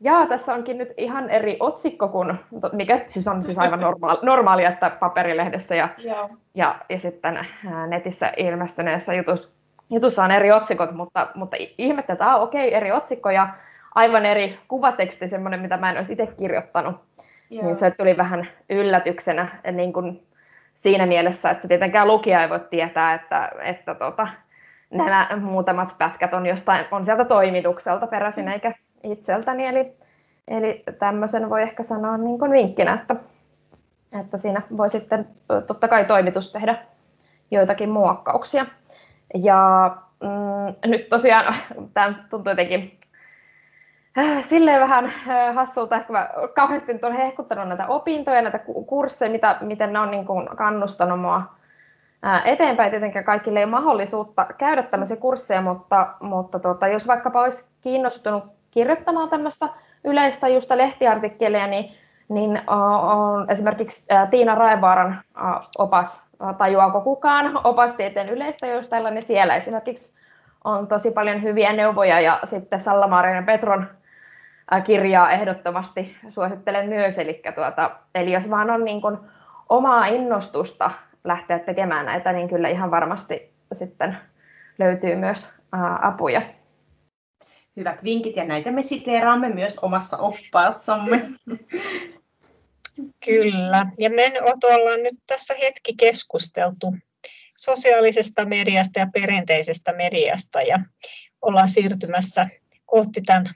Jaa, tässä onkin nyt ihan eri otsikko kuin, mikä siis on siis aivan normaali, normaali että paperilehdessä ja, ja, ja sitten netissä ilmestyneessä jutussa, jutussa on eri otsikot, mutta, mutta ihmettä, että ah, okei, eri otsikko ja aivan eri kuvateksti, semmoinen, mitä mä en olisi itse kirjoittanut. Joo. Niin se tuli vähän yllätyksenä niin kuin siinä mielessä, että tietenkään lukija ei voi tietää, että, että tota, nämä muutamat pätkät on jostain, on sieltä toimitukselta peräisin, mm. eikä itseltäni. Eli, eli tämmöisen voi ehkä sanoa niin kuin vinkkinä, että, että siinä voi sitten totta kai toimitus tehdä joitakin muokkauksia. Ja mm, nyt tosiaan tämä tuntuu jotenkin silleen vähän äh, hassulta, että mä kauheasti nyt olen hehkuttanut näitä opintoja, näitä kursseja, mitä, miten ne on niin kuin kannustanut mua äh, eteenpäin. Tietenkään kaikille ei ole mahdollisuutta käydä tämmöisiä kursseja, mutta, mutta tuota, jos vaikkapa olisi kiinnostunut kirjoittamaan tämmöistä yleistä just lehtiartikkeleja, niin, niin on esimerkiksi Tiina Raivaaran opas Tajuako kukaan opastieteen yleistä jos tällainen siellä esimerkiksi on tosi paljon hyviä neuvoja ja sitten salla ja Petron kirjaa ehdottomasti suosittelen myös. Eli, tuota, eli jos vaan on niin kuin omaa innostusta lähteä tekemään näitä, niin kyllä ihan varmasti sitten löytyy myös apuja hyvät vinkit ja näitä me siteeraamme myös omassa oppaassamme. Kyllä, ja me ollaan nyt tässä hetki keskusteltu sosiaalisesta mediasta ja perinteisestä mediasta ja ollaan siirtymässä kohti tämän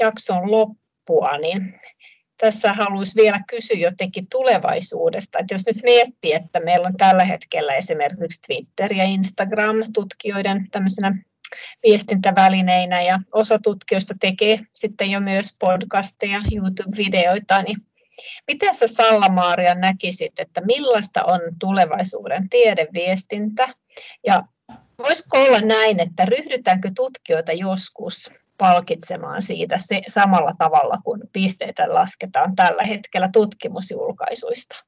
jakson loppua, niin tässä haluaisin vielä kysyä jotenkin tulevaisuudesta. Että jos nyt miettii, että meillä on tällä hetkellä esimerkiksi Twitter ja Instagram tutkijoiden tämmöisenä viestintävälineinä ja osa tutkijoista tekee sitten jo myös podcasteja, YouTube-videoita, niin miten sä Salla-Maaria näkisit, että millaista on tulevaisuuden tiedeviestintä ja voisiko olla näin, että ryhdytäänkö tutkijoita joskus palkitsemaan siitä se, samalla tavalla kuin pisteitä lasketaan tällä hetkellä tutkimusjulkaisuista?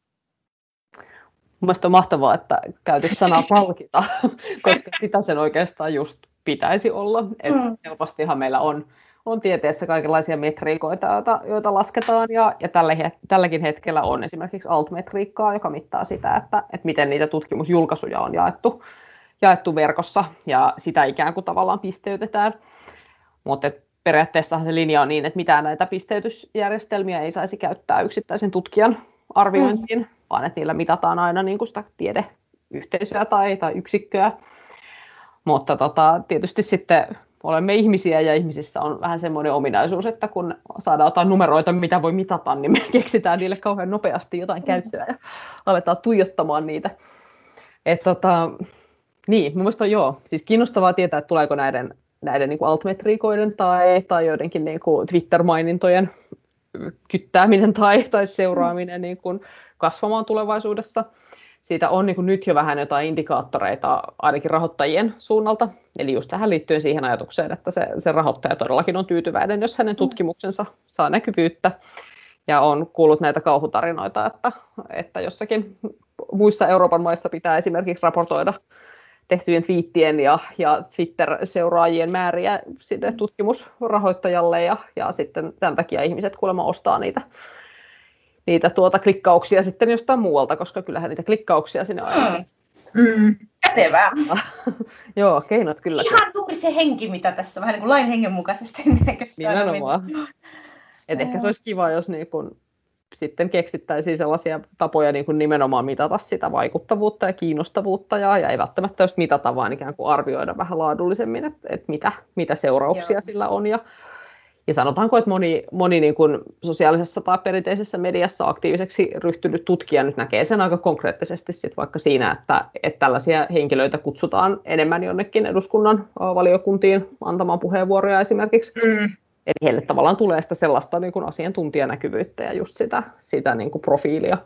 Mielestäni on mahtavaa, että käytit sanaa palkita, koska sitä sen oikeastaan just pitäisi olla. Et mm. Helpostihan meillä on, on tieteessä kaikenlaisia metriikoita, joita, joita lasketaan, ja, ja tällä, tälläkin hetkellä on esimerkiksi altmetriikkaa, joka mittaa sitä, että, että miten niitä tutkimusjulkaisuja on jaettu, jaettu verkossa, ja sitä ikään kuin tavallaan pisteytetään. Mutta periaatteessa se linja on niin, että mitään näitä pisteytysjärjestelmiä ei saisi käyttää yksittäisen tutkijan arviointiin, mm. vaan että niillä mitataan aina niin kuin sitä tiedeyhteisöä tai, tai yksikköä. Mutta tota, tietysti sitten olemme ihmisiä ja ihmisissä on vähän semmoinen ominaisuus, että kun saadaan jotain numeroita, mitä voi mitata, niin me keksitään niille kauhean nopeasti jotain käyttöä ja aletaan tuijottamaan niitä. Et tota, niin, mun mielestä on joo, siis kiinnostavaa tietää, että tuleeko näiden, näiden niin kuin altmetriikoiden tai, tai joidenkin niin kuin Twitter-mainintojen kyttääminen tai, tai seuraaminen niin kuin kasvamaan tulevaisuudessa – siitä on niin kuin nyt jo vähän jotain indikaattoreita ainakin rahoittajien suunnalta. Eli just tähän liittyen siihen ajatukseen, että se, se rahoittaja todellakin on tyytyväinen, jos hänen mm. tutkimuksensa saa näkyvyyttä. Ja on kuullut näitä kauhutarinoita, että, että jossakin muissa Euroopan maissa pitää esimerkiksi raportoida tehtyjen twiittien ja, ja Twitter-seuraajien määriä sinne tutkimusrahoittajalle ja, ja sitten tämän takia ihmiset kuulemma ostaa niitä niitä tuota klikkauksia sitten jostain muualta, koska kyllähän niitä klikkauksia sinne on. Mm. Mm. Kätevää. Joo, keinot kyllä. Ihan juuri se henki, mitä tässä vähän niin kuin lain hengen mukaisesti. Nimenomaan. Et ehkä se olisi kiva, jos niin kun sitten keksittäisiin sellaisia tapoja niin kuin nimenomaan mitata sitä vaikuttavuutta ja kiinnostavuutta ja, ja ei välttämättä just mitata, vaan ikään kuin arvioida vähän laadullisemmin, että, että mitä, mitä seurauksia Joo. sillä on ja ja sanotaanko, että moni, moni niin kuin sosiaalisessa tai perinteisessä mediassa aktiiviseksi ryhtynyt tutkija nyt näkee sen aika konkreettisesti sit vaikka siinä, että, että tällaisia henkilöitä kutsutaan enemmän jonnekin eduskunnan valiokuntiin antamaan puheenvuoroja esimerkiksi. Mm. Eli heille tavallaan tulee sitä sellaista niin kuin asiantuntijanäkyvyyttä ja just sitä, sitä niin kuin profiilia.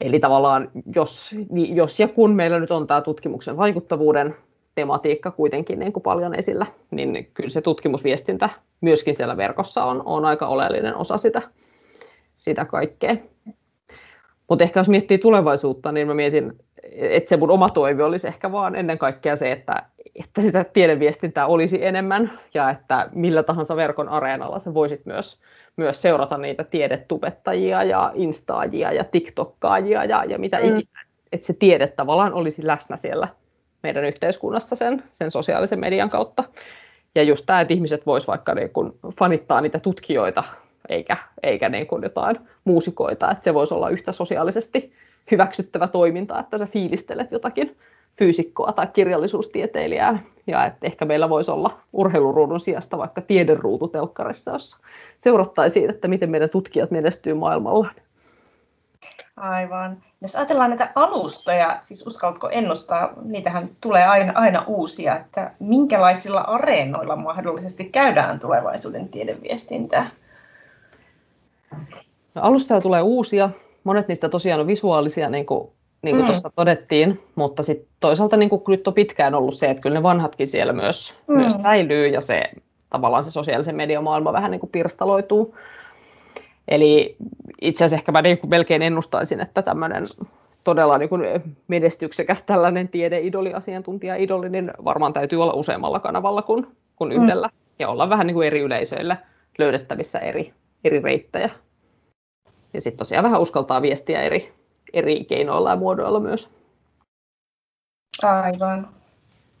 Eli tavallaan jos, jos ja kun meillä nyt on tämä tutkimuksen vaikuttavuuden tematiikka kuitenkin niin kuin paljon esillä, niin kyllä se tutkimusviestintä myöskin siellä verkossa on, on aika oleellinen osa sitä, sitä kaikkea. Mutta ehkä jos miettii tulevaisuutta, niin mä mietin, että se mun oma toive olisi ehkä vaan ennen kaikkea se, että, että sitä tiedeviestintää olisi enemmän ja että millä tahansa verkon areenalla sä voisit myös, myös seurata niitä tiedetubettajia ja instaajia ja tiktokkaajia ja, ja mitä mm. ikinä. Että se tiede tavallaan olisi läsnä siellä meidän yhteiskunnassa sen, sen sosiaalisen median kautta. Ja just tämä, että ihmiset vois vaikka niin kun fanittaa niitä tutkijoita, eikä, eikä niin kuin jotain muusikoita, että se voisi olla yhtä sosiaalisesti hyväksyttävä toiminta, että sä fiilistelet jotakin fyysikkoa tai kirjallisuustieteilijää, ja että ehkä meillä voisi olla urheiluruudun sijasta vaikka tiederuutu telkkarissa, jossa seurattaisiin, että miten meidän tutkijat menestyy maailmalla. Aivan. Jos ajatellaan näitä alustoja, siis uskallatko ennustaa, niitähän tulee aina, aina uusia, että minkälaisilla areenoilla mahdollisesti käydään tulevaisuuden tiedeviestintää? No, alustoja tulee uusia. Monet niistä tosiaan on visuaalisia, niin kuin, niin kuin mm. tuossa todettiin, mutta sitten toisaalta niin kuin nyt on pitkään ollut se, että kyllä ne vanhatkin siellä myös, mm. myös säilyy ja se tavallaan se sosiaalisen median maailma vähän niin kuin pirstaloituu. Eli itse asiassa ehkä mä niin kuin melkein ennustaisin, että tämmöinen todella niin kuin menestyksekäs tällainen tiedeidoli, asiantuntija-idoli, niin varmaan täytyy olla useammalla kanavalla kuin, kuin mm. yhdellä. Mm. Ja olla vähän niin kuin eri yleisöillä löydettävissä eri, eri reittejä. Ja sitten tosiaan vähän uskaltaa viestiä eri, eri keinoilla ja muodoilla myös. Aivan.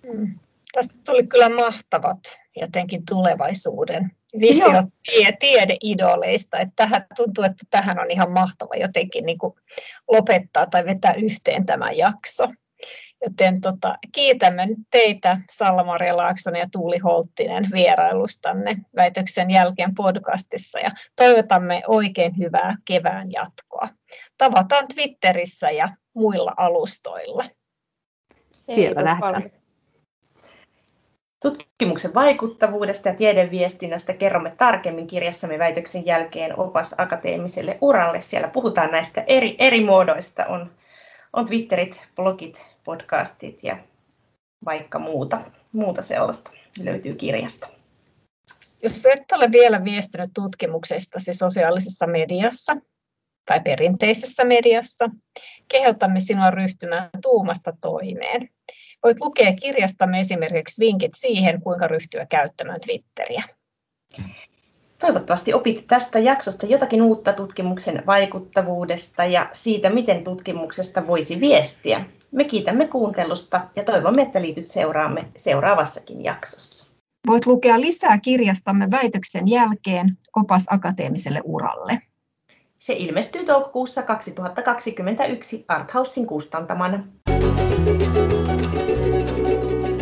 Mm. Tästä tuli kyllä mahtavat jotenkin tulevaisuuden visiot tie, tiedeidoleista. Että tähän, tuntuu, että tähän on ihan mahtava jotenkin niin kuin lopettaa tai vetää yhteen tämä jakso. Joten tota, kiitämme teitä Salla-Maria Laaksonen ja Tuuli Holttinen vierailustanne väitöksen jälkeen podcastissa ja toivotamme oikein hyvää kevään jatkoa. Tavataan Twitterissä ja muilla alustoilla. Siellä nähdään. Tutkimuksen vaikuttavuudesta ja tiedeviestinnästä kerromme tarkemmin kirjassamme väitöksen jälkeen opas akateemiselle uralle. Siellä puhutaan näistä eri, eri muodoista. On, on Twitterit, blogit, podcastit ja vaikka muuta, muuta sellaista löytyy kirjasta. Jos et ole vielä viestinyt tutkimuksestasi sosiaalisessa mediassa tai perinteisessä mediassa, kehotamme sinua ryhtymään tuumasta toimeen. Voit lukea kirjastamme esimerkiksi vinkit siihen, kuinka ryhtyä käyttämään Twitteriä. Toivottavasti opit tästä jaksosta jotakin uutta tutkimuksen vaikuttavuudesta ja siitä, miten tutkimuksesta voisi viestiä. Me kiitämme kuuntelusta ja toivomme, että liityt seuraamme seuraavassakin jaksossa. Voit lukea lisää kirjastamme väitöksen jälkeen opas akateemiselle uralle. Se ilmestyy toukokuussa 2021 Arthausin kustantamana. Thank you.